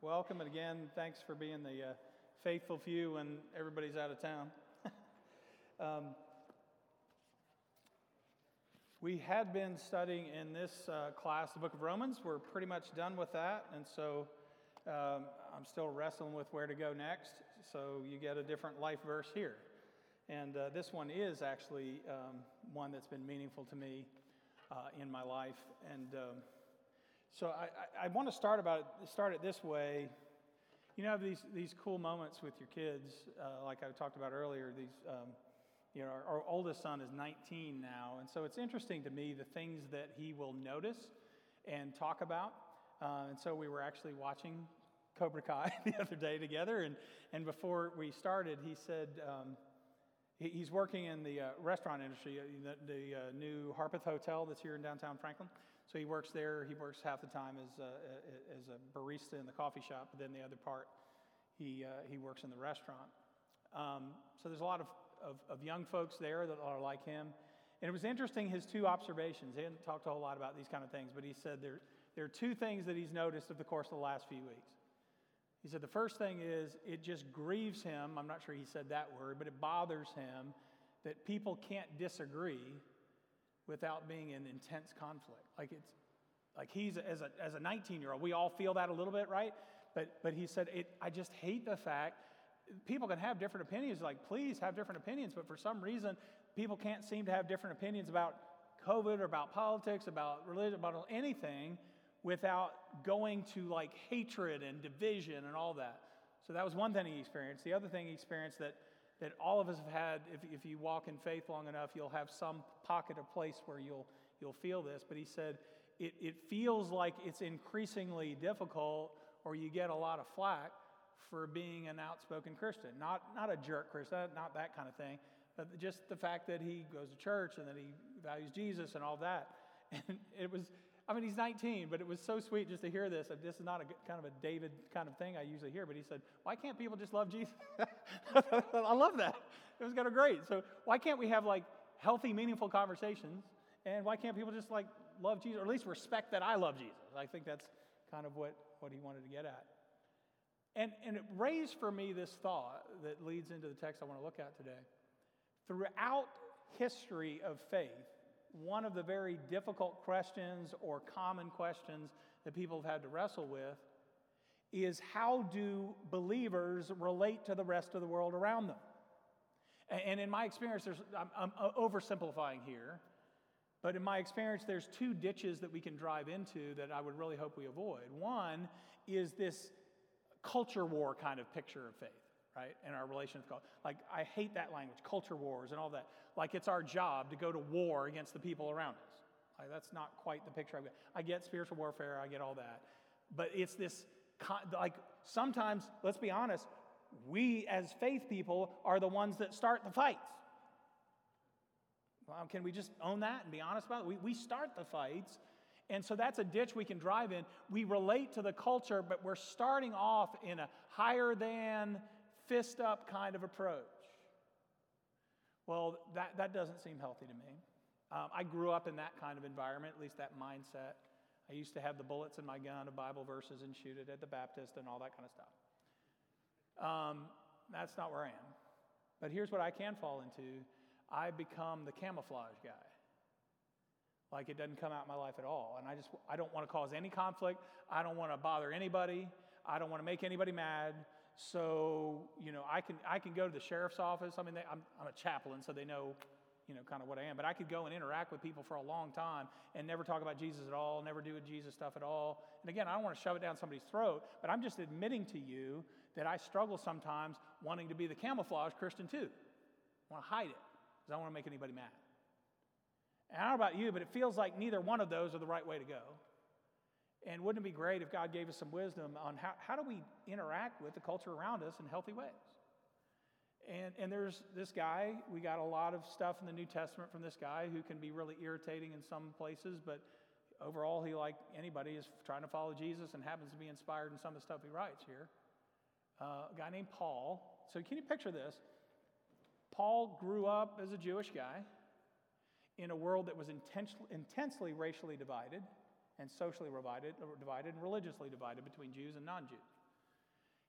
welcome. And again, thanks for being the uh, faithful few when everybody's out of town. um, we had been studying in this uh, class the book of Romans. We're pretty much done with that. And so um, I'm still wrestling with where to go next. So you get a different life verse here. And uh, this one is actually um, one that's been meaningful to me uh, in my life. And um, so I, I, I want to start about it, start it this way. You know, these these cool moments with your kids, uh, like I talked about earlier. These, um, you know, our, our, oldest son is 19 now, and so it's interesting to me the things that he will notice and talk about. Uh, and so we were actually watching Cobra Kai the other day together, and and before we started, he said. Um, He's working in the uh, restaurant industry, uh, the, the uh, new Harpeth Hotel that's here in downtown Franklin. So he works there. He works half the time as, uh, as a barista in the coffee shop, but then the other part, he, uh, he works in the restaurant. Um, so there's a lot of, of, of, young folks there that are like him. And it was interesting his two observations. He hadn't talked a whole lot about these kind of things, but he said there, there are two things that he's noticed of the course of the last few weeks. He said the first thing is it just grieves him. I'm not sure he said that word, but it bothers him that people can't disagree without being in intense conflict. Like it's like he's as a as a 19 year old, we all feel that a little bit, right? But but he said it. I just hate the fact people can have different opinions. Like please have different opinions, but for some reason people can't seem to have different opinions about COVID or about politics, about religion, about anything without going to like hatred and division and all that. So that was one thing he experienced. The other thing he experienced that, that all of us have had, if, if you walk in faith long enough, you'll have some pocket of place where you'll, you'll feel this. But he said, it, it feels like it's increasingly difficult or you get a lot of flack for being an outspoken Christian. Not, not a jerk Christian, not that kind of thing, but just the fact that he goes to church and that he values Jesus and all that. And it was, I mean, he's 19, but it was so sweet just to hear this. This is not a kind of a David kind of thing I usually hear, but he said, Why can't people just love Jesus? I love that. It was kind of great. So, why can't we have like healthy, meaningful conversations? And why can't people just like love Jesus, or at least respect that I love Jesus? I think that's kind of what, what he wanted to get at. And, and it raised for me this thought that leads into the text I want to look at today. Throughout history of faith, one of the very difficult questions or common questions that people have had to wrestle with is how do believers relate to the rest of the world around them? And in my experience, there's, I'm, I'm uh, oversimplifying here, but in my experience, there's two ditches that we can drive into that I would really hope we avoid. One is this culture war kind of picture of faith right? And our relation with God. Like, I hate that language, culture wars and all that. Like, it's our job to go to war against the people around us. Like, that's not quite the picture I get. I get spiritual warfare, I get all that. But it's this, like, sometimes, let's be honest, we as faith people are the ones that start the fights. Well, can we just own that and be honest about it? We, we start the fights. And so that's a ditch we can drive in. We relate to the culture, but we're starting off in a higher than fist up kind of approach. Well, that, that doesn't seem healthy to me. Um, I grew up in that kind of environment, at least that mindset. I used to have the bullets in my gun of Bible verses and shoot it at the Baptist and all that kind of stuff. Um, that's not where I am. But here's what I can fall into I become the camouflage guy. Like it doesn't come out in my life at all. And I just, I don't want to cause any conflict. I don't want to bother anybody. I don't want to make anybody mad. So, you know, I can, I can go to the sheriff's office. I mean, they, I'm, I'm a chaplain, so they know, you know, kind of what I am. But I could go and interact with people for a long time and never talk about Jesus at all, never do Jesus stuff at all. And again, I don't want to shove it down somebody's throat, but I'm just admitting to you that I struggle sometimes wanting to be the camouflage Christian too. I want to hide it because I don't want to make anybody mad. And I don't know about you, but it feels like neither one of those are the right way to go. And wouldn't it be great if God gave us some wisdom on how, how do we interact with the culture around us in healthy ways? And, and there's this guy, we got a lot of stuff in the New Testament from this guy who can be really irritating in some places, but overall, he, like anybody, is trying to follow Jesus and happens to be inspired in some of the stuff he writes here. Uh, a guy named Paul. So, can you picture this? Paul grew up as a Jewish guy in a world that was intensely racially divided and socially divided, divided and religiously divided between Jews and non Jews.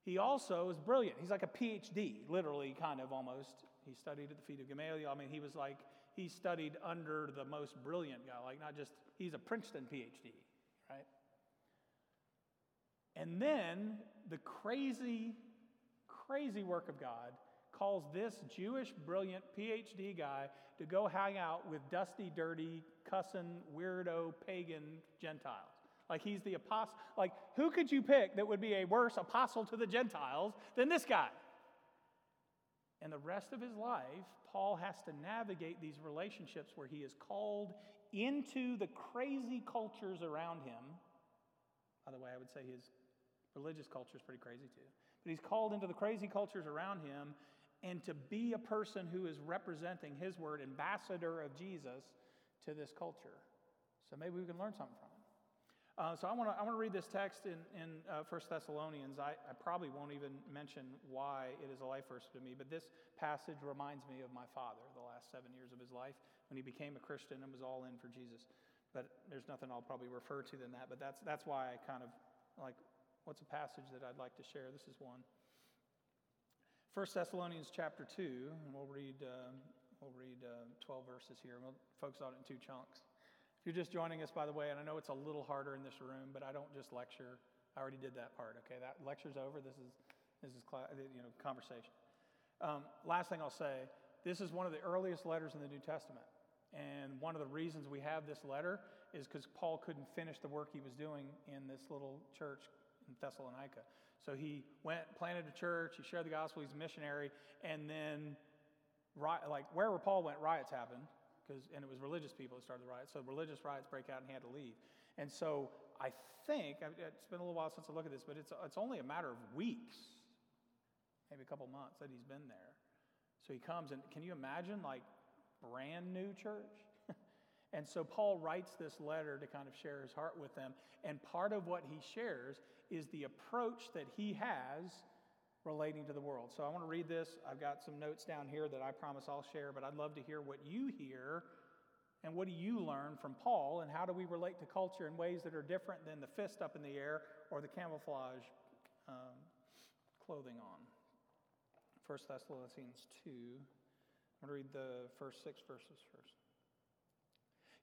He also is brilliant. He's like a PhD, literally, kind of almost. He studied at the feet of Gamaliel. I mean, he was like, he studied under the most brilliant guy, like not just, he's a Princeton PhD, right? And then the crazy, crazy work of God calls this Jewish, brilliant PhD guy to go hang out with dusty, dirty, cussing, weirdo, pagan Gentiles. Like he's the apostle. Like, who could you pick that would be a worse apostle to the Gentiles than this guy? And the rest of his life, Paul has to navigate these relationships where he is called into the crazy cultures around him. By the way, I would say his religious culture is pretty crazy too. But he's called into the crazy cultures around him and to be a person who is representing his word, ambassador of Jesus to this culture. So maybe we can learn something from. Uh, so I want to I want to read this text in in uh, 1 Thessalonians. I, I probably won't even mention why it is a life verse to me, but this passage reminds me of my father. The last seven years of his life when he became a Christian and was all in for Jesus. But there's nothing I'll probably refer to than that. But that's that's why I kind of like what's a passage that I'd like to share. This is one. 1 Thessalonians chapter 2, and we'll read, uh, we'll read uh, 12 verses here. We'll focus on it in two chunks. If you're just joining us, by the way, and I know it's a little harder in this room, but I don't just lecture. I already did that part. Okay, that lecture's over. This is this is you know conversation. Um, last thing I'll say: this is one of the earliest letters in the New Testament, and one of the reasons we have this letter is because Paul couldn't finish the work he was doing in this little church in Thessalonica. So he went, planted a church, he shared the gospel, he's a missionary, and then, like wherever Paul went, riots happened because and it was religious people that started the riots. So religious riots break out and he had to leave. And so I think it's been a little while since I looked at this, but it's it's only a matter of weeks, maybe a couple months that he's been there. So he comes and can you imagine like brand new church? and so Paul writes this letter to kind of share his heart with them. And part of what he shares is the approach that he has relating to the world. So I want to read this. I've got some notes down here that I promise I'll share, but I'd love to hear what you hear and what do you learn from Paul and how do we relate to culture in ways that are different than the fist up in the air or the camouflage um, clothing on. 1 Thessalonians 2. I'm going to read the first six verses first.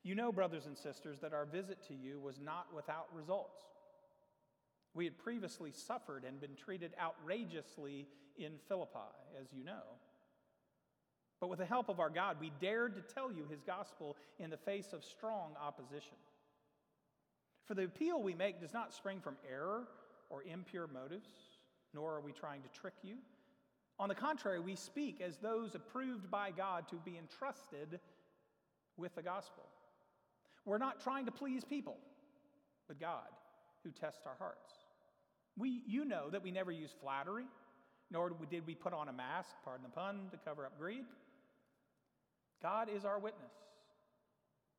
You know, brothers and sisters, that our visit to you was not without results. We had previously suffered and been treated outrageously in Philippi, as you know. But with the help of our God, we dared to tell you his gospel in the face of strong opposition. For the appeal we make does not spring from error or impure motives, nor are we trying to trick you. On the contrary, we speak as those approved by God to be entrusted with the gospel. We're not trying to please people, but God who tests our hearts. We, you know that we never use flattery, nor did we put on a mask, pardon the pun, to cover up greed. God is our witness.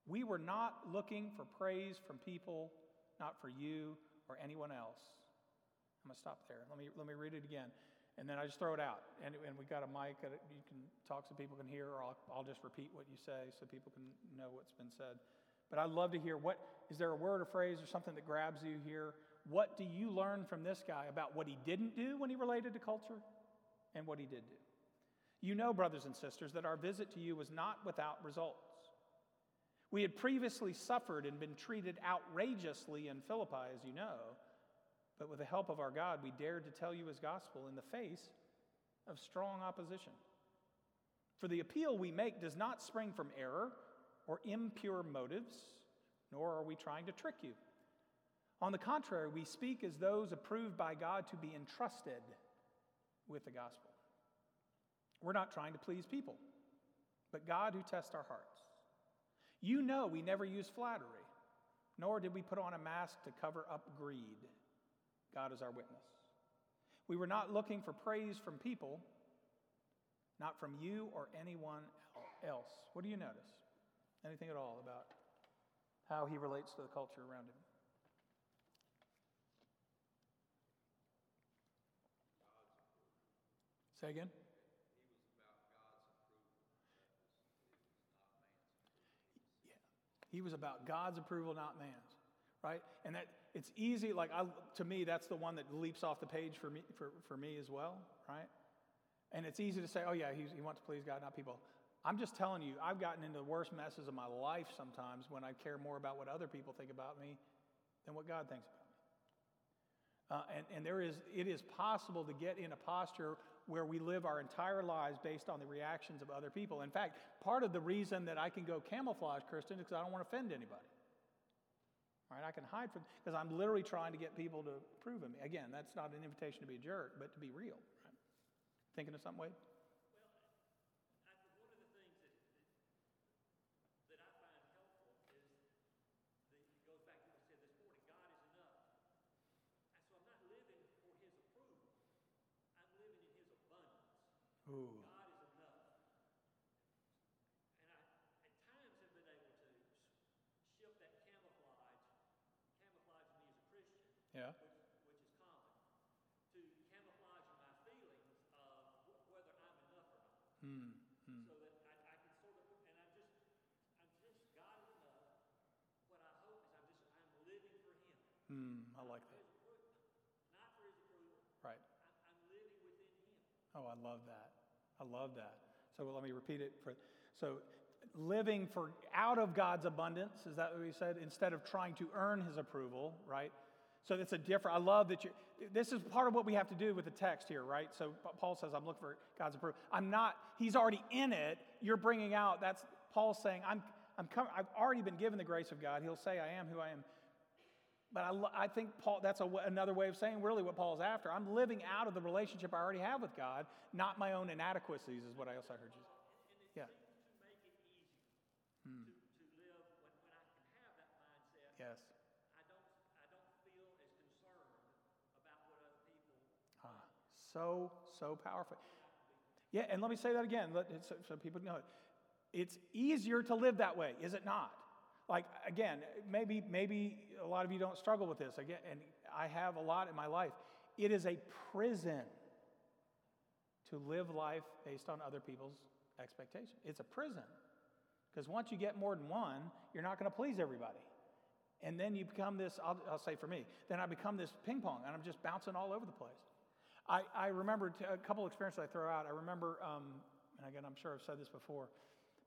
We were not looking for praise from people, not for you or anyone else. I'm going to stop there. Let me, let me read it again. And then I just throw it out. And, and we got a mic that you can talk so people can hear, or I'll, I'll just repeat what you say so people can know what's been said. But I'd love to hear what is there a word or phrase or something that grabs you here? What do you learn from this guy about what he didn't do when he related to culture and what he did do? You know, brothers and sisters, that our visit to you was not without results. We had previously suffered and been treated outrageously in Philippi, as you know, but with the help of our God, we dared to tell you his gospel in the face of strong opposition. For the appeal we make does not spring from error or impure motives, nor are we trying to trick you. On the contrary, we speak as those approved by God to be entrusted with the gospel. We're not trying to please people, but God who tests our hearts. You know we never use flattery, nor did we put on a mask to cover up greed. God is our witness. We were not looking for praise from people, not from you or anyone else. What do you notice? Anything at all about how he relates to the culture around him? Say again? He was about God's approval, Yeah. He was about God's approval, not man's. right? And that it's easy, like I, to me, that's the one that leaps off the page for me, for, for me as well, right? And it's easy to say, oh yeah, he wants to please God, not people. I'm just telling you, I've gotten into the worst messes of my life sometimes when I care more about what other people think about me than what God thinks about me. Uh, and, and there is, it is possible to get in a posture where we live our entire lives based on the reactions of other people. In fact, part of the reason that I can go camouflage, Christian, is because I don't want to offend anybody. Right? I can hide from because I'm literally trying to get people to approve of me. Again, that's not an invitation to be a jerk, but to be real. Right? Thinking of something, Wade? Yeah. Which, which is common. To camouflage my feelings of whether I'm enough or not. Mm, mm. So that I, I, can sort of, and I'm just, I'm just God enough. What I hope is I'm just, I'm living for Him. Mm, I like that. Not for His approval. Right. I'm, I'm living within Him. Oh, I love that. I love that. So let me repeat it for. So living for out of God's abundance, is that what we said? Instead of trying to earn his approval, right? So it's a different, I love that you, this is part of what we have to do with the text here, right? So Paul says, I'm looking for God's approval. I'm not, he's already in it. You're bringing out, that's Paul saying, I'm, I'm coming, I've already been given the grace of God. He'll say, I am who I am. But I, I think Paul, that's a, another way of saying really what Paul's after. I'm living out of the relationship I already have with God, not my own inadequacies, is what I also heard you say. Yeah. So, so powerful. Yeah, and let me say that again so, so people know it. It's easier to live that way, is it not? Like, again, maybe, maybe a lot of you don't struggle with this. Again, and I have a lot in my life. It is a prison to live life based on other people's expectations. It's a prison. Because once you get more than one, you're not going to please everybody. And then you become this, I'll, I'll, say for me, then I become this ping pong and I'm just bouncing all over the place. I, I remember t- a couple experiences I throw out. I remember, um, and again, I'm sure I've said this before.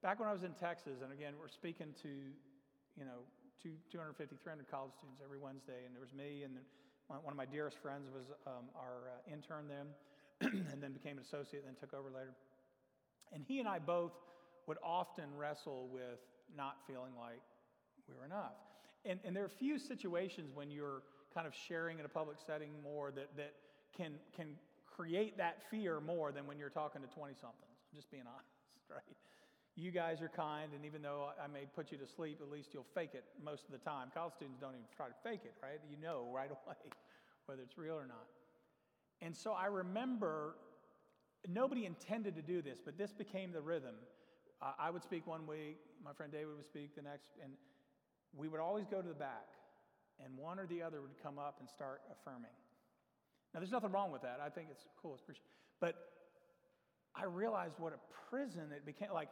Back when I was in Texas, and again, we're speaking to, you know, two, 250, 300 college students every Wednesday, and there was me, and one of my dearest friends was um, our uh, intern then, and then became an associate, and then took over later. And he and I both would often wrestle with not feeling like we were enough. And, and there are a few situations when you're kind of sharing in a public setting more that, that can, can create that fear more than when you're talking to 20 somethings. I'm just being honest, right? You guys are kind, and even though I may put you to sleep, at least you'll fake it most of the time. College students don't even try to fake it, right? You know right away whether it's real or not. And so I remember nobody intended to do this, but this became the rhythm. Uh, I would speak one week, my friend David would speak the next, and we would always go to the back, and one or the other would come up and start affirming. Now, there's nothing wrong with that. I think it's cool. It's appreciated. But I realized what a prison it became. Like,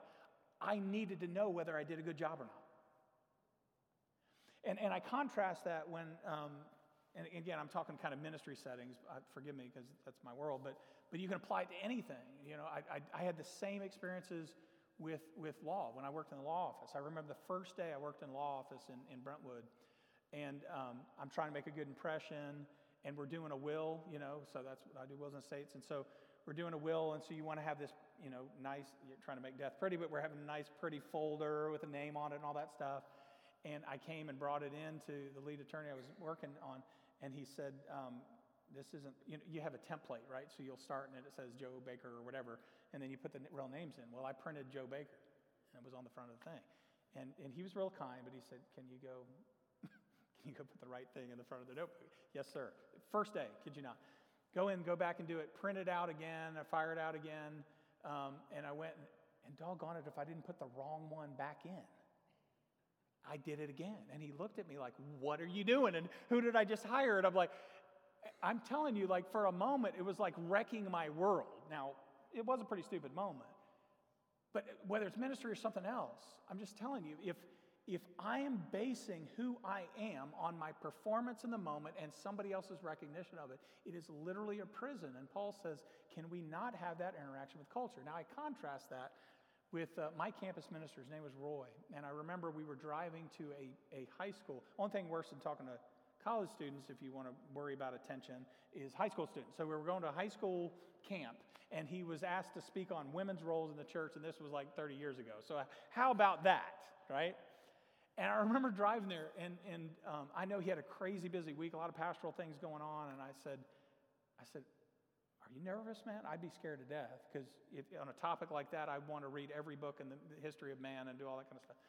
I needed to know whether I did a good job or not. And, and I contrast that when, um, and again, I'm talking kind of ministry settings. Uh, forgive me because that's my world, but, but you can apply it to anything. You know, I, I, I had the same experiences with, with law when I worked in the law office. I remember the first day I worked in law office in, in Brentwood, and um, I'm trying to make a good impression and we're doing a will, you know, so that's what I do wills and estates. And so we're doing a will, and so you want to have this, you know, nice, you're trying to make death pretty, but we're having a nice, pretty folder with a name on it and all that stuff. And I came and brought it in to the lead attorney I was working on, and he said, um, this isn't, you know, you have a template, right? So you'll start and it says Joe Baker or whatever, and then you put the real names in. Well, I printed Joe Baker, and it was on the front of the thing. And, and he was real kind, but he said, Can you go you go put the right thing in the front of the notebook. Yes, sir. First day, kid you not. Go in, go back and do it. Print it out again. I fire it out again. Um, and I went, and doggone it, if I didn't put the wrong one back in. I did it again. And he looked at me like, What are you doing? And who did I just hire? And I'm like, I'm telling you, like, for a moment, it was like wrecking my world. Now, it was a pretty stupid moment. But whether it's ministry or something else, I'm just telling you, if, if I am basing who I am on my performance in the moment and somebody else's recognition of it, it is literally a prison. And Paul says, can we not have that interaction with culture? Now, I contrast that with uh, my campus minister. His name was Roy. And I remember we were driving to a, a high school. One thing worse than talking to college students, if you want to worry about attention, is high school students. So we were going to a high school camp, and he was asked to speak on women's roles in the church, and this was like 30 years ago. So, how about that, right? And I remember driving there, and, and um, I know he had a crazy busy week, a lot of pastoral things going on, and I said, I said, are you nervous, man? I'd be scared to death because on a topic like that, I'd want to read every book in the history of man and do all that kind of stuff.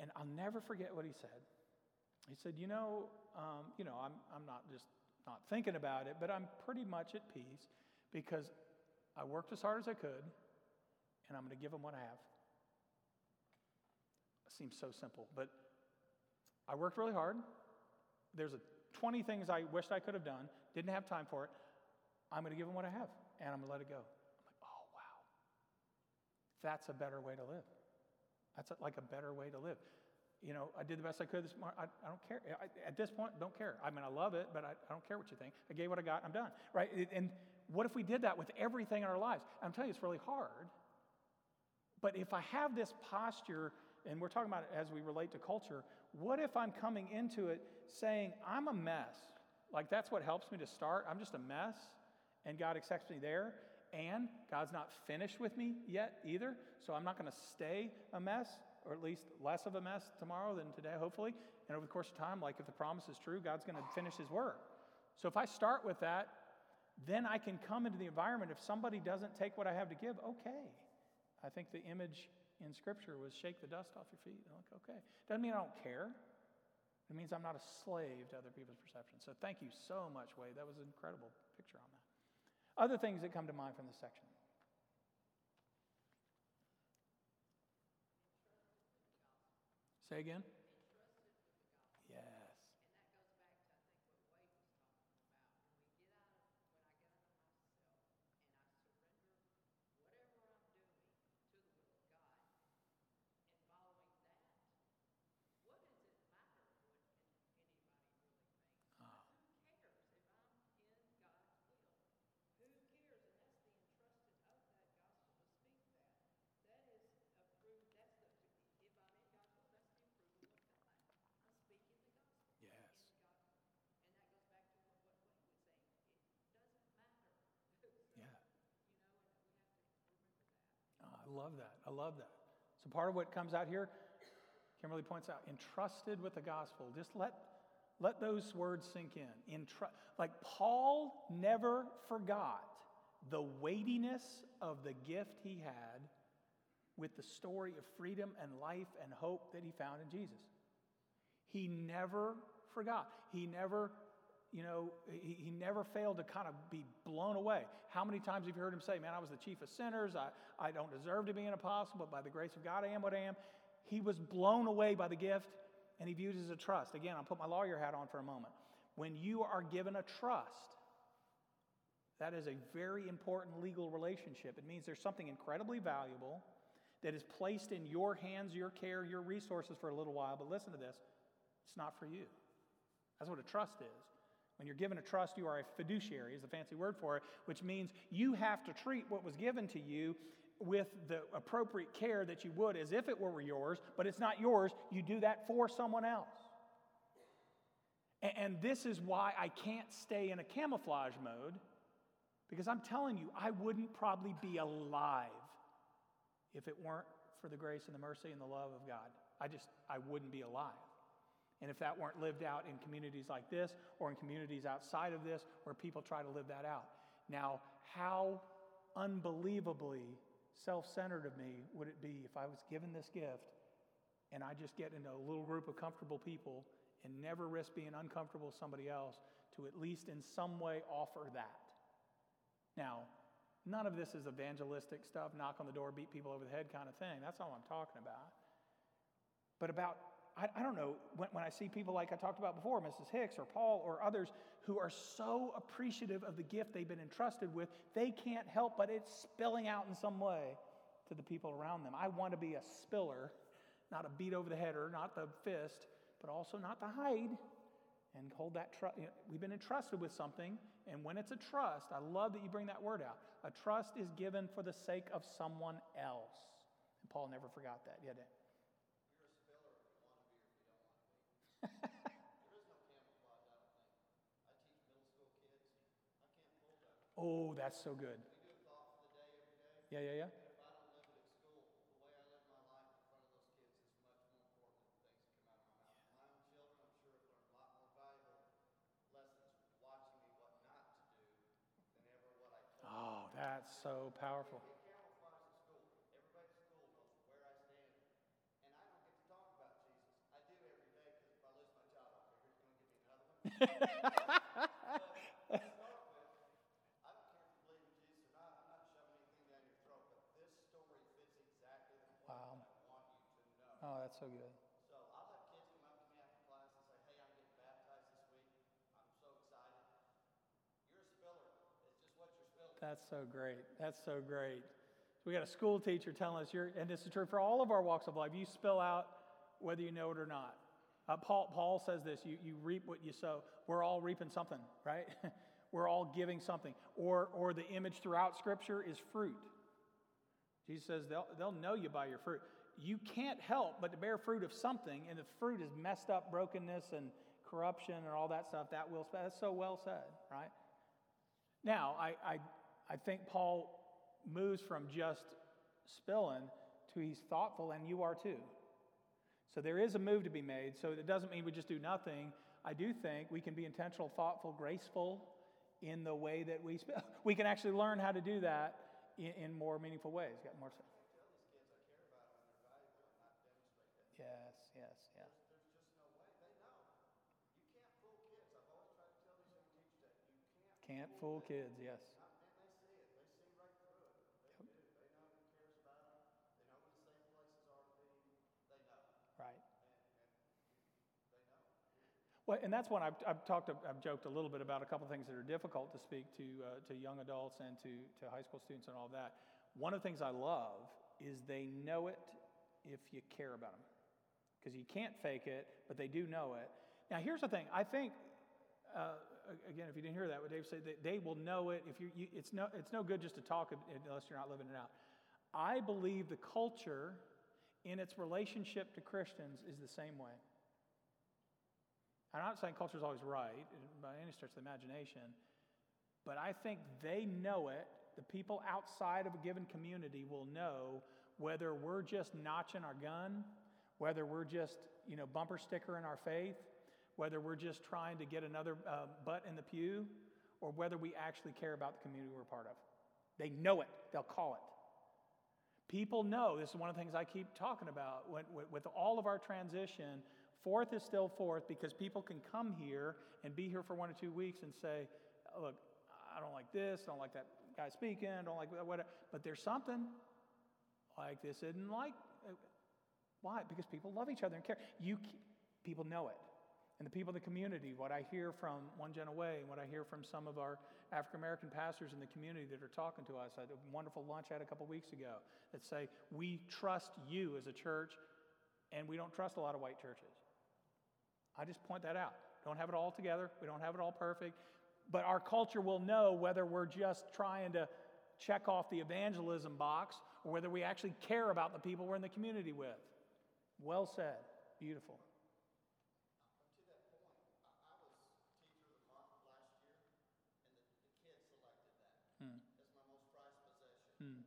And I'll never forget what he said. He said, You know, um, you know, I'm, I'm not just not thinking about it, but I'm pretty much at peace because I worked as hard as I could and I'm going to give them what I have. Seems so simple, but I worked really hard. There's a 20 things I wished I could have done, didn't have time for it. I'm going to give them what I have and I'm going to let it go. I'm like, oh, wow. That's a better way to live. That's a, like a better way to live you know, I did the best I could this morning. I, I don't care. I, at this point, don't care. I mean, I love it, but I, I, don't care what you think. I gave what I got. I'm done. Right? And what if we did that with everything in our lives? I'm telling you, it's really hard. But if I have this posture, and we're talking about it as we relate to culture, what if I'm coming into it saying, I'm a mess? Like, that's what helps me to start. I'm just a mess, and God accepts me there. And God's not finished with me yet either, so I'm not going to stay a mess or at least less of a mess tomorrow than today, hopefully. And over the course of time, like if the promise is true, God's going to finish His work. So if I start with that, then I can come into the environment. If somebody doesn't take what I have to give, okay. I think the image in Scripture was shake the dust off your feet. Like, okay. Doesn't mean I don't care. It means I'm not a slave to other people's perceptions. So thank you so much, Wade. That was an incredible picture on that. Other things that come to mind from this section. Say again? Love that. I love that. So part of what comes out here, Kimberly points out, entrusted with the gospel. Just let let those words sink in. Entru- like Paul never forgot the weightiness of the gift he had with the story of freedom and life and hope that he found in Jesus. He never forgot. He never you know, he, he never failed to kind of be blown away. How many times have you heard him say, Man, I was the chief of sinners. I, I don't deserve to be an apostle, but by the grace of God, I am what I am. He was blown away by the gift and he viewed it as a trust. Again, I'll put my lawyer hat on for a moment. When you are given a trust, that is a very important legal relationship. It means there's something incredibly valuable that is placed in your hands, your care, your resources for a little while. But listen to this it's not for you. That's what a trust is. When you're given a trust, you are a fiduciary, is the fancy word for it, which means you have to treat what was given to you with the appropriate care that you would as if it were yours, but it's not yours. You do that for someone else. And this is why I can't stay in a camouflage mode, because I'm telling you, I wouldn't probably be alive if it weren't for the grace and the mercy and the love of God. I just, I wouldn't be alive. And if that weren't lived out in communities like this or in communities outside of this where people try to live that out. Now, how unbelievably self centered of me would it be if I was given this gift and I just get into a little group of comfortable people and never risk being uncomfortable with somebody else to at least in some way offer that? Now, none of this is evangelistic stuff, knock on the door, beat people over the head kind of thing. That's all I'm talking about. But about I, I don't know, when, when I see people like I talked about before, Mrs. Hicks or Paul or others who are so appreciative of the gift they've been entrusted with, they can't help but it's spilling out in some way to the people around them. I want to be a spiller, not a beat over the head or not the fist, but also not to hide and hold that trust. You know, we've been entrusted with something, and when it's a trust, I love that you bring that word out. A trust is given for the sake of someone else. And Paul never forgot that, did he? Oh, that's so good. Yeah, yeah, yeah. Oh, that's so powerful. So I'll have kids come up to me after class and say, hey, I'm getting baptized this week. I'm so excited. You're a spiller. It's just what you're spilling. That's so great. That's so great. So we got a school teacher telling us, you're, and this is true for all of our walks of life, you spill out whether you know it or not. Uh, Paul, Paul says this you, you reap what you sow. We're all reaping something, right? We're all giving something. Or, or the image throughout Scripture is fruit. Jesus says they'll, they'll know you by your fruit you can't help but to bear fruit of something, and the fruit is messed up brokenness and corruption and all that stuff. That will that's so well said, right? Now, I, I, I think Paul moves from just spilling to he's thoughtful, and you are too. So there is a move to be made. So it doesn't mean we just do nothing. I do think we can be intentional, thoughtful, graceful in the way that we. We can actually learn how to do that in, in more meaningful ways. Got more. Yes, yes, yeah. Can't fool kids, no way. They know. You can't fool kids. I've always tried to tell these young teachers that. You can't, can't fool, kids, yes. Not, and they see it. They see right through it. They yep. do. They know who cares about them. They know where the safe places are to be. They know. Right. And, and they know. Well, and that's when I've, I've talked, I've joked a little bit about a couple things that are difficult to speak to, uh, to young adults and to, to high school students and all that. One of the things I love is they know it if you care about them because you can't fake it, but they do know it. Now, here's the thing. I think, uh, again, if you didn't hear that, what Dave said, they will know it. If you, you, it's no, it's no good just to talk unless you're not living it out. I believe the culture, in its relationship to Christians, is the same way. I'm not saying culture is always right by any stretch of the imagination, but I think they know it. The people outside of a given community will know whether we're just notching our gun whether we're just, you know, bumper sticker in our faith, whether we're just trying to get another uh, butt in the pew, or whether we actually care about the community we're part of. They know it, they'll call it. People know, this is one of the things I keep talking about with, with all of our transition. Fourth is still fourth because people can come here and be here for one or two weeks and say, look, I don't like this, I don't like that guy speaking, I don't like whatever. But there's something like this isn't like uh, why? Because people love each other and care. You, people know it. And the people in the community, what I hear from One Gen Away, and what I hear from some of our African American pastors in the community that are talking to us, I had a wonderful lunch I had a couple weeks ago that say, We trust you as a church, and we don't trust a lot of white churches. I just point that out. Don't have it all together, we don't have it all perfect, but our culture will know whether we're just trying to check off the evangelism box or whether we actually care about the people we're in the community with. Well said. Beautiful. To that point, I, was teacher of the month last year, and the, the kids selected that hmm. as my most prized possession. Hmm.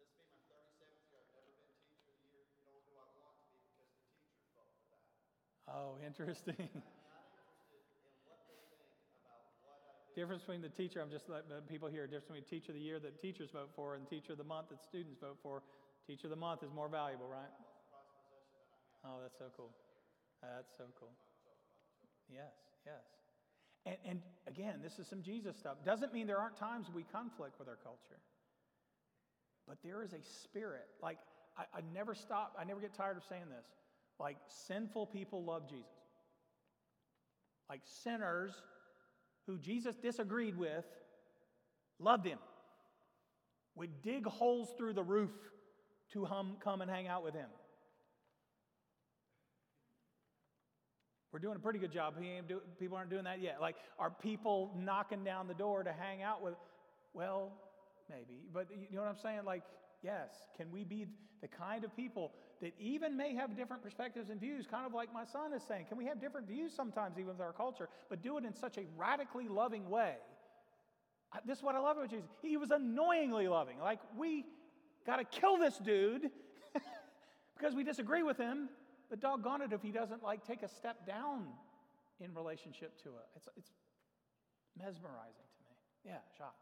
This will be my 37th year. I've never been teacher of the year, nor do I want to be because the teachers vote for that. Oh, interesting. difference between the teacher, I'm just letting people hear, difference between teacher of the year that teachers vote for and teacher of the month that students vote for. Teacher of the month is more valuable, right? Oh, that's so cool. That's so cool. Yes, yes. And, and again, this is some Jesus stuff. Doesn't mean there aren't times we conflict with our culture. But there is a spirit. Like, I, I never stop, I never get tired of saying this. Like, sinful people love Jesus. Like, sinners who Jesus disagreed with loved him, would dig holes through the roof to hum, come and hang out with him. We're doing a pretty good job. people aren't doing that yet. Like, are people knocking down the door to hang out with? Well, maybe. But you know what I'm saying? Like, yes. Can we be the kind of people that even may have different perspectives and views, kind of like my son is saying? Can we have different views sometimes, even with our culture, but do it in such a radically loving way? This is what I love about Jesus. He was annoyingly loving. Like, we got to kill this dude because we disagree with him, but doggone it if he doesn't like take a step down in relationship to it. It's, it's mesmerizing to me. Yeah, Jacques.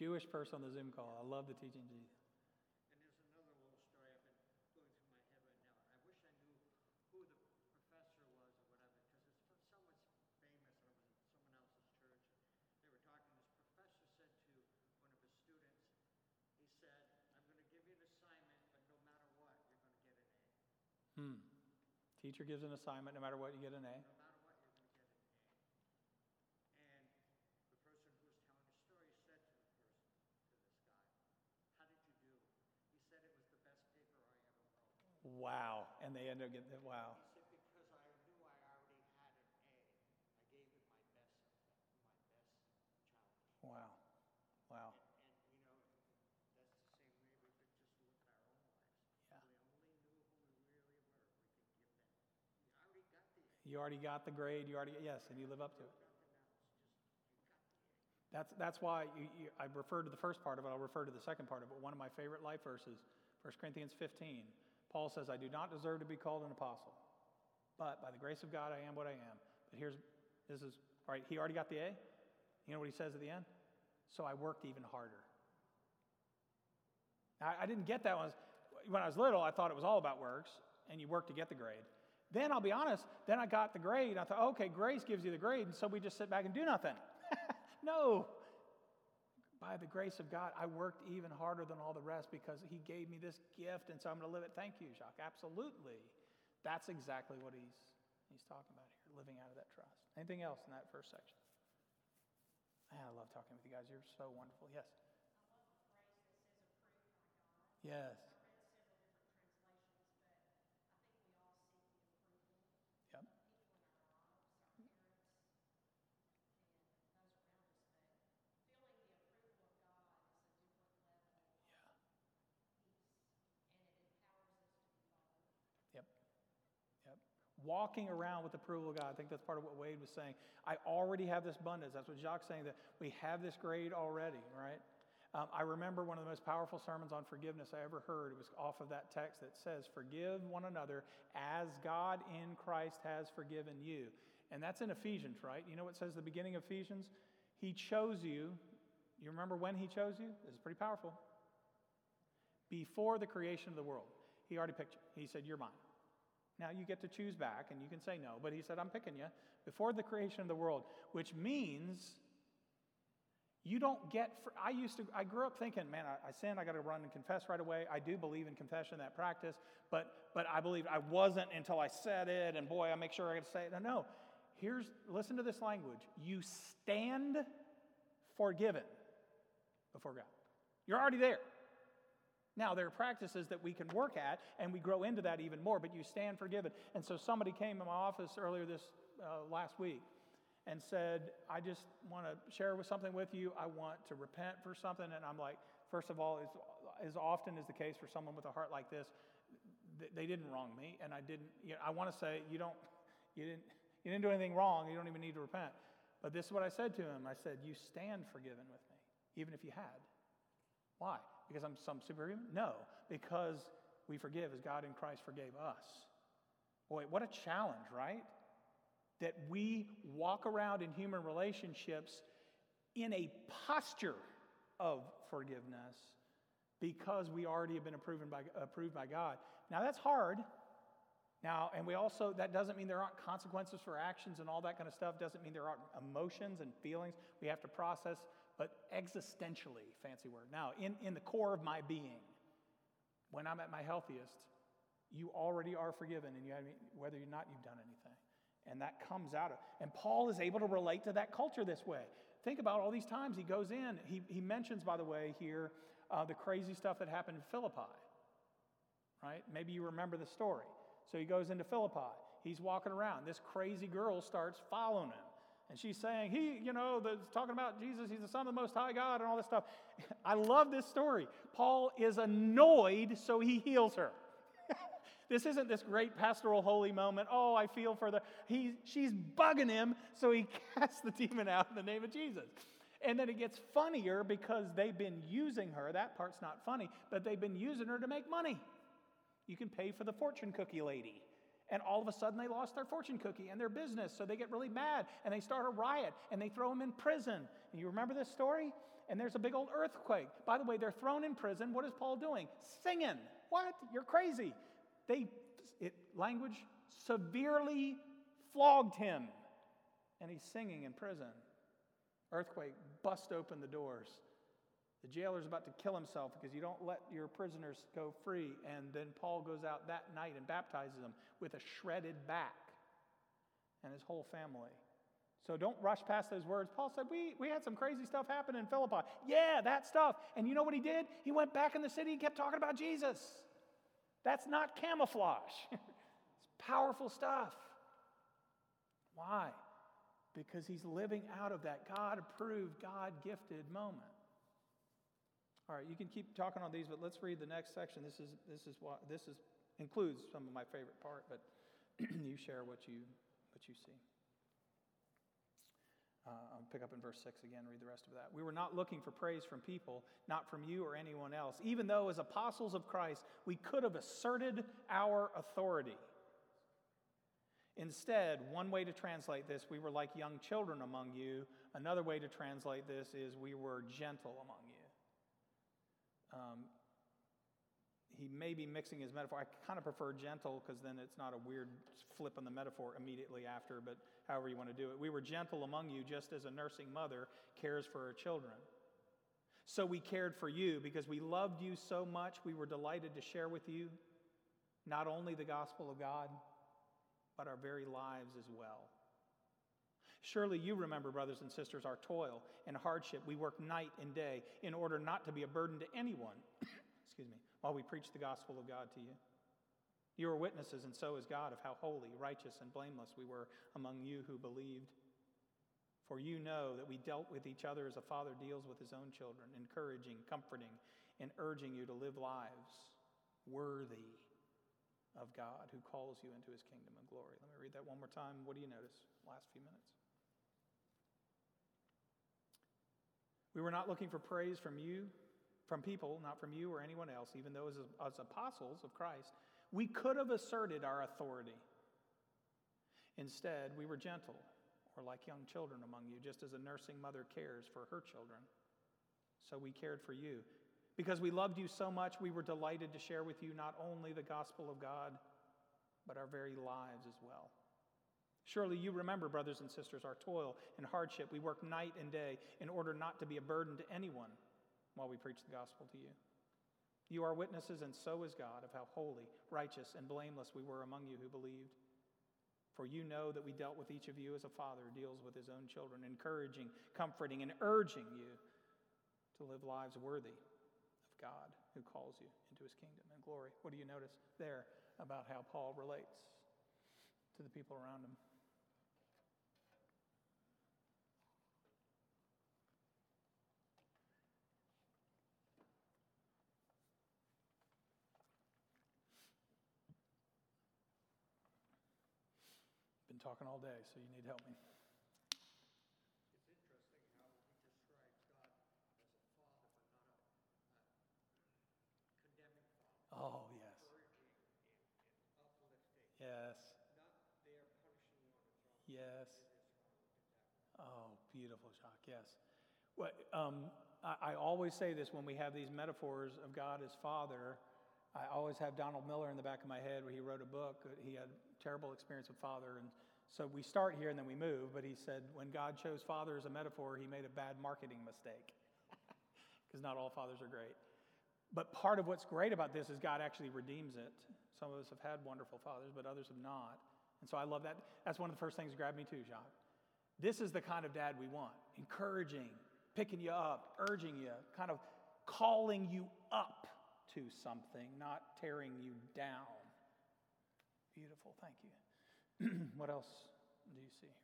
Jewish person on the Zoom call. I love the teaching of Jesus. And there's another little story I've been going through my head right now. I wish I knew who the professor was or whatever, because it's from famous. I was in someone else's church. They were talking. This professor said to one of his students, he said, I'm going to give you an assignment, but no matter what, you're going to get an A. Hmm. Teacher gives an assignment, no matter what, you get an A. Wow. And they end up getting. Wow. He said, because I knew I already had an A, I gave it my best, my best challenge. Wow. Wow. And, and, you know, that's the same way we could just look at our own lives. Yeah. We only knew who we really were, we could give them. You already got the You already got the grade. You already, yes, and you live up to it. That's, that's why you, you, I refer to the first part of it. I'll refer to the second part of it. One of my favorite life verses, 1 Corinthians 15. Paul says, I do not deserve to be called an apostle, but by the grace of God, I am what I am. But here's, this is, all right, he already got the A. You know what he says at the end? So I worked even harder. I, I didn't get that was, when I was little. I thought it was all about works, and you work to get the grade. Then I'll be honest, then I got the grade. I thought, okay, grace gives you the grade, and so we just sit back and do nothing. no, by the grace of God, I worked even harder than all the rest because He gave me this gift, and so I'm going to live it. Thank you, Jacques. Absolutely. That's exactly what He's, he's talking about here, living out of that trust. Anything else in that first section? Man, I love talking with you guys. You're so wonderful. Yes. Yes. Walking around with the approval of God. I think that's part of what Wade was saying. I already have this abundance. That's what Jacques saying, that we have this grade already, right? Um, I remember one of the most powerful sermons on forgiveness I ever heard. It was off of that text that says, Forgive one another as God in Christ has forgiven you. And that's in Ephesians, right? You know what says the beginning of Ephesians? He chose you. You remember when He chose you? This is pretty powerful. Before the creation of the world, He already picked you. He said, You're mine. Now you get to choose back and you can say no, but he said, I'm picking you before the creation of the world, which means you don't get, I used to, I grew up thinking, man, I, I sinned, I got to run and confess right away. I do believe in confession, that practice, but, but I believe I wasn't until I said it, and boy, I make sure I got to say it. No, no. Here's, listen to this language. You stand forgiven before God. You're already there. Now, there are practices that we can work at, and we grow into that even more, but you stand forgiven. And so somebody came to my office earlier this uh, last week and said, I just want to share with something with you. I want to repent for something. And I'm like, first of all, as, as often is the case for someone with a heart like this, they didn't wrong me. And I didn't, you know, I want to say, you don't, you didn't, you didn't do anything wrong. You don't even need to repent. But this is what I said to him. I said, you stand forgiven with me, even if you had. Why? Because I'm some superhuman? No, because we forgive as God in Christ forgave us. Boy, what a challenge, right? That we walk around in human relationships in a posture of forgiveness because we already have been approved by, approved by God. Now, that's hard. Now, and we also, that doesn't mean there aren't consequences for actions and all that kind of stuff. Doesn't mean there aren't emotions and feelings we have to process. But existentially, fancy word. Now, in, in the core of my being, when I'm at my healthiest, you already are forgiven, and you have, whether or not you've done anything. And that comes out of And Paul is able to relate to that culture this way. Think about all these times he goes in. He, he mentions, by the way, here uh, the crazy stuff that happened in Philippi. Right? Maybe you remember the story. So he goes into Philippi. He's walking around. This crazy girl starts following him. And she's saying, He, you know, the, talking about Jesus, he's the Son of the Most High God, and all this stuff. I love this story. Paul is annoyed, so he heals her. this isn't this great pastoral holy moment. Oh, I feel for the. He, she's bugging him, so he casts the demon out in the name of Jesus. And then it gets funnier because they've been using her. That part's not funny, but they've been using her to make money. You can pay for the fortune cookie lady. And all of a sudden, they lost their fortune cookie and their business. So they get really mad and they start a riot and they throw him in prison. And you remember this story? And there's a big old earthquake. By the way, they're thrown in prison. What is Paul doing? Singing. What? You're crazy. They, it, language, severely flogged him. And he's singing in prison. Earthquake, bust open the doors. The jailer's about to kill himself because you don't let your prisoners go free. And then Paul goes out that night and baptizes them with a shredded back and his whole family. So don't rush past those words. Paul said, we, we had some crazy stuff happen in Philippi. Yeah, that stuff. And you know what he did? He went back in the city and kept talking about Jesus. That's not camouflage, it's powerful stuff. Why? Because he's living out of that God approved, God gifted moment. All right, you can keep talking on these, but let's read the next section. This is this is what this is includes some of my favorite part, but you share what you what you see. Uh, I'll pick up in verse 6 again, read the rest of that. We were not looking for praise from people, not from you or anyone else, even though, as apostles of Christ, we could have asserted our authority. Instead, one way to translate this, we were like young children among you. Another way to translate this is we were gentle among you. Um, he may be mixing his metaphor. I kind of prefer gentle because then it's not a weird flip on the metaphor immediately after, but however you want to do it. We were gentle among you just as a nursing mother cares for her children. So we cared for you because we loved you so much, we were delighted to share with you not only the gospel of God, but our very lives as well. Surely you remember, brothers and sisters, our toil and hardship. We work night and day in order not to be a burden to anyone, excuse me, while we preach the gospel of God to you. You are witnesses, and so is God, of how holy, righteous, and blameless we were among you who believed. For you know that we dealt with each other as a father deals with his own children, encouraging, comforting, and urging you to live lives worthy of God who calls you into his kingdom and glory. Let me read that one more time. What do you notice? Last few minutes. We were not looking for praise from you, from people, not from you or anyone else, even though as, as apostles of Christ, we could have asserted our authority. Instead, we were gentle, or like young children among you, just as a nursing mother cares for her children. So we cared for you. Because we loved you so much, we were delighted to share with you not only the gospel of God, but our very lives as well. Surely you remember, brothers and sisters, our toil and hardship. We work night and day in order not to be a burden to anyone while we preach the gospel to you. You are witnesses, and so is God, of how holy, righteous, and blameless we were among you who believed. For you know that we dealt with each of you as a father deals with his own children, encouraging, comforting, and urging you to live lives worthy of God who calls you into his kingdom and glory. What do you notice there about how Paul relates to the people around him? Talking all day, so you need help me. It's interesting how he describes God as a father, but not a, a condemning father. Oh, yes. Yes. Yes. Oh, beautiful, Jacques. Yes. Well, um, I, I always say this when we have these metaphors of God as Father. I always have Donald Miller in the back of my head where he wrote a book. He had terrible experience with father, and So we start here and then we move, but he said when God chose father as a metaphor, he made a bad marketing mistake because not all fathers are great. But part of what's great about this is God actually redeems it. Some of us have had wonderful fathers, but others have not. And so I love that. That's one of the first things that grabbed me too, Jacques. This is the kind of dad we want encouraging, picking you up, urging you, kind of calling you up to something, not tearing you down. Beautiful, thank you. what else do you see here?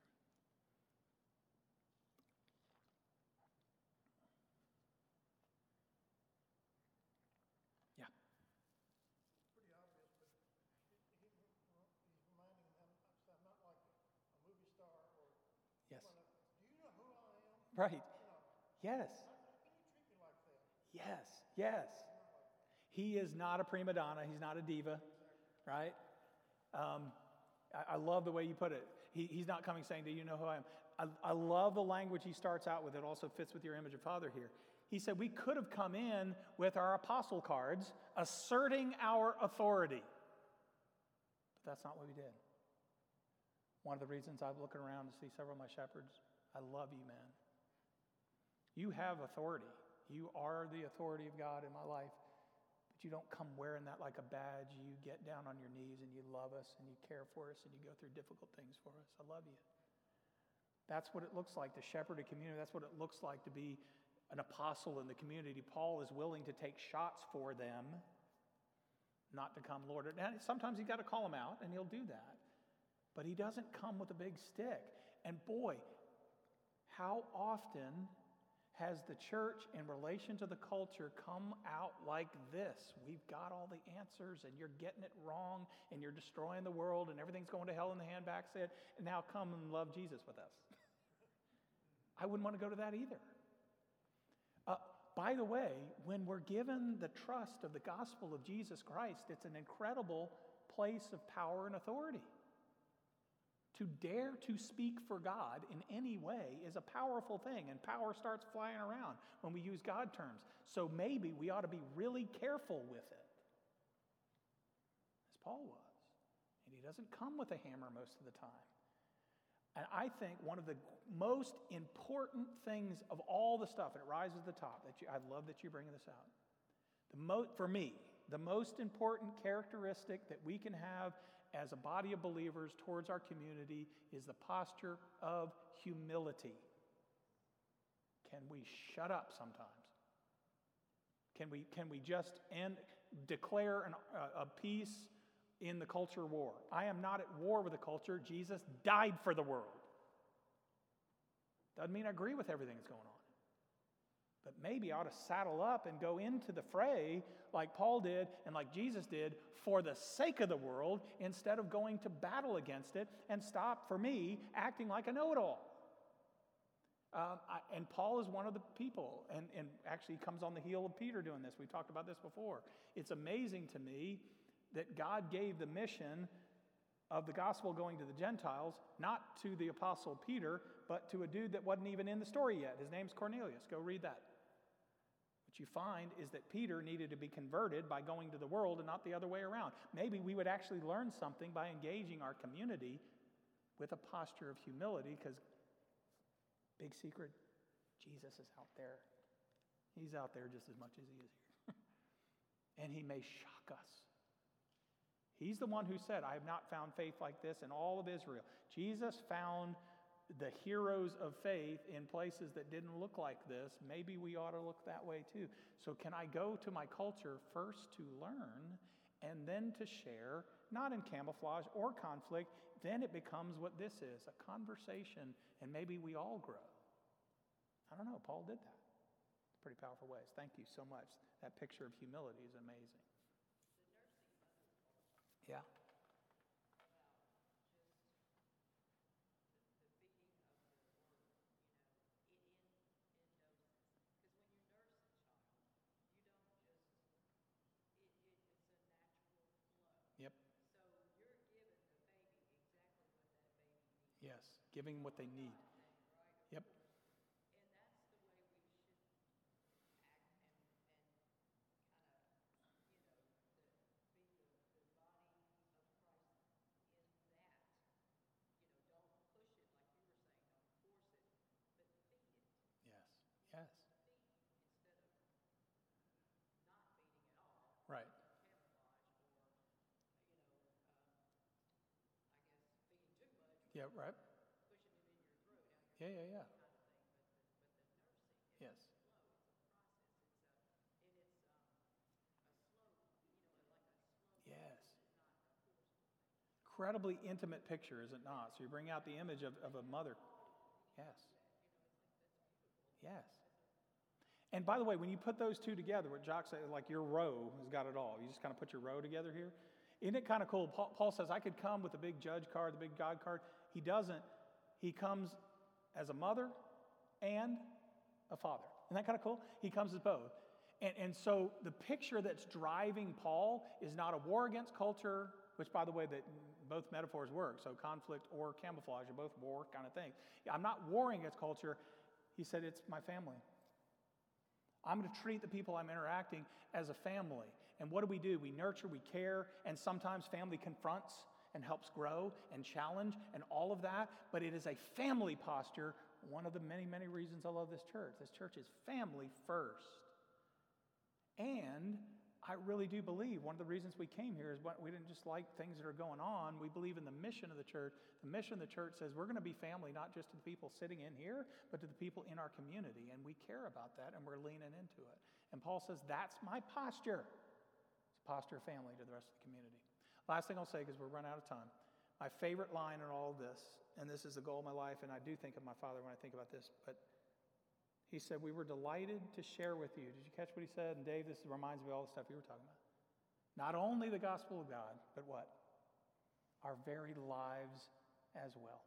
Yeah. pretty obvious, but he, he, he's reminding I'm not like a movie star or Yes. do you know who I am? Right. You know, Yes. how can you treat me like? Yes. Yes. He is not a prima donna. He's not a diva, right? Um, I, love the way you put it. He, he's not coming saying, Do you know who I am? I, I love the language he starts out with. It also fits with your image of father here. He said, We could have come in with our apostle cards asserting our authority. But that's not what we did. One of the reasons I'm looking around to see several of my shepherds, I love you, man. You have authority. You are the authority of God in my life. But you don't come wearing that like a badge. You get down on your knees and you love us and you care for us and you go through difficult things for us. I love you. That's what it looks like to shepherd a community. That's what it looks like to be an apostle in the community. Paul is willing to take shots for them, not to come Lord. And sometimes you've got to call them out, and he'll do that. But he doesn't come with a big stick. And boy, how often has the church in relation to the culture come out like this? We've got all the answers and you're getting it wrong and you're destroying the world and everything's going to hell in the handbasket. And now come and love Jesus with us. I wouldn't want to go to that either. Uh, by the way, when we're given the trust of the gospel of Jesus Christ, it's an incredible place of power and authority. To dare to speak for God in any way is a powerful thing, and power starts flying around when we use God terms. So maybe we ought to be really careful with it, as Paul was. And he doesn't come with a hammer most of the time. And I think one of the most important things of all the stuff, and it rises to the top, that you, I love that you're bringing this out. The mo- for me, the most important characteristic that we can have as a body of believers towards our community is the posture of humility. Can we shut up sometimes? Can we, can we just end, declare an, uh, a peace in the culture war? I am not at war with the culture. Jesus died for the world. Doesn't mean I agree with everything that's going on. But maybe ought to saddle up and go into the fray like Paul did and like Jesus did for the sake of the world instead of going to battle against it and stop, for me, acting like a know it all. Um, and Paul is one of the people, and, and actually comes on the heel of Peter doing this. We've talked about this before. It's amazing to me that God gave the mission of the gospel going to the Gentiles, not to the apostle Peter, but to a dude that wasn't even in the story yet. His name's Cornelius. Go read that. You find is that Peter needed to be converted by going to the world and not the other way around. Maybe we would actually learn something by engaging our community with a posture of humility because, big secret, Jesus is out there. He's out there just as much as he is here. and he may shock us. He's the one who said, I have not found faith like this in all of Israel. Jesus found the heroes of faith in places that didn't look like this. Maybe we ought to look that way too. So, can I go to my culture first to learn and then to share, not in camouflage or conflict? Then it becomes what this is a conversation, and maybe we all grow. I don't know. Paul did that. Pretty powerful ways. Thank you so much. That picture of humility is amazing. Yeah. Yes, giving what they need. Yep. Yeah, right? Yeah, yeah, yeah. Yes. Yes. Incredibly intimate picture, is it not? So you bring out the image of, of a mother. Yes. Yes. And by the way, when you put those two together, what Jock said, like your row has got it all. You just kind of put your row together here. Isn't it kind of cool? Paul, Paul says, I could come with a big judge card, the big God card. He doesn't. He comes as a mother and a father. Isn't that kind of cool? He comes as both. And, and so the picture that's driving Paul is not a war against culture, which, by the way, that both metaphors work. So conflict or camouflage are both war kind of things. I'm not warring against culture. He said, it's my family. I'm going to treat the people I'm interacting as a family. And what do we do? We nurture, we care, and sometimes family confronts and helps grow and challenge and all of that. But it is a family posture. One of the many, many reasons I love this church. This church is family first. And I really do believe one of the reasons we came here is we didn't just like things that are going on. We believe in the mission of the church. The mission of the church says we're going to be family, not just to the people sitting in here, but to the people in our community. And we care about that and we're leaning into it. And Paul says, that's my posture. It's a posture of family to the rest of the community. Last thing I'll say, because we're running out of time. My favorite line in all of this, and this is the goal of my life, and I do think of my father when I think about this, but he said, We were delighted to share with you. Did you catch what he said? And Dave, this reminds me of all the stuff you were talking about. Not only the gospel of God, but what? Our very lives as well.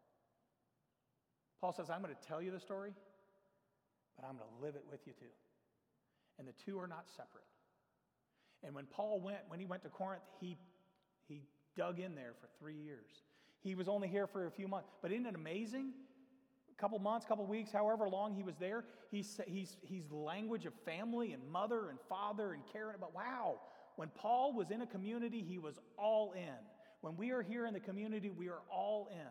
Paul says, I'm going to tell you the story, but I'm going to live it with you too. And the two are not separate. And when Paul went, when he went to Corinth, he, he dug in there for three years. He was only here for a few months. But isn't it amazing? A couple months, couple weeks, however long he was there, he's, he's, he's language of family and mother and father and caring about, wow. When Paul was in a community, he was all in. When we are here in the community, we are all in.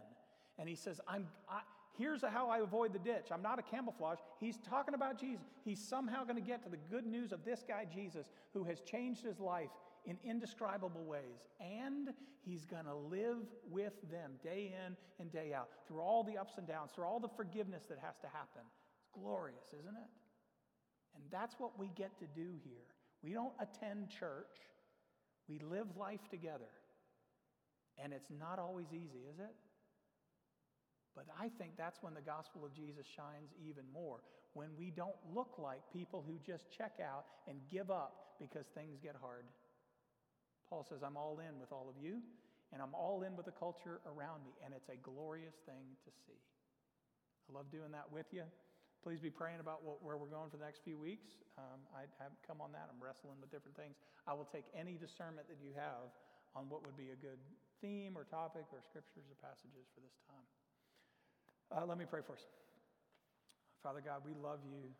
And he says, I'm, I, here's how I avoid the ditch. I'm not a camouflage. He's talking about Jesus. He's somehow going to get to the good news of this guy, Jesus, who has changed his life in indescribable ways. And he's going to live with them day in and day out through all the ups and downs, through all the forgiveness that has to happen. It's glorious, isn't it? And that's what we get to do here. We don't attend church, we live life together. And it's not always easy, is it? But I think that's when the gospel of Jesus shines even more. When we don't look like people who just check out and give up because things get hard. Paul says, I'm all in with all of you, and I'm all in with the culture around me, and it's a glorious thing to see. I love doing that with you. Please be praying about what, where we're going for the next few weeks. Um, I haven't come on that. I'm wrestling with different things. I will take any discernment that you have on what would be a good theme or topic or scriptures or passages for this time. Uh, let me pray for us. Father God, we love you,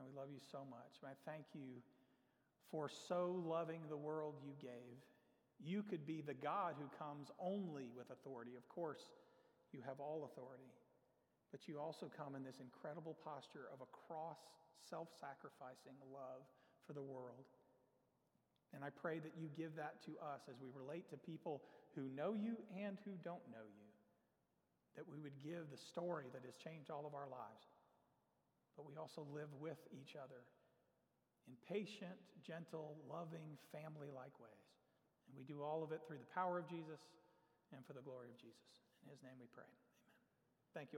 and we love you so much. And I thank you for so loving the world you gave. You could be the God who comes only with authority. Of course, you have all authority. But you also come in this incredible posture of a cross, self sacrificing love for the world. And I pray that you give that to us as we relate to people who know you and who don't know you. That we would give the story that has changed all of our lives. But we also live with each other in patient, gentle, loving, family like ways. And we do all of it through the power of Jesus and for the glory of Jesus. In his name we pray. Amen. Thank you.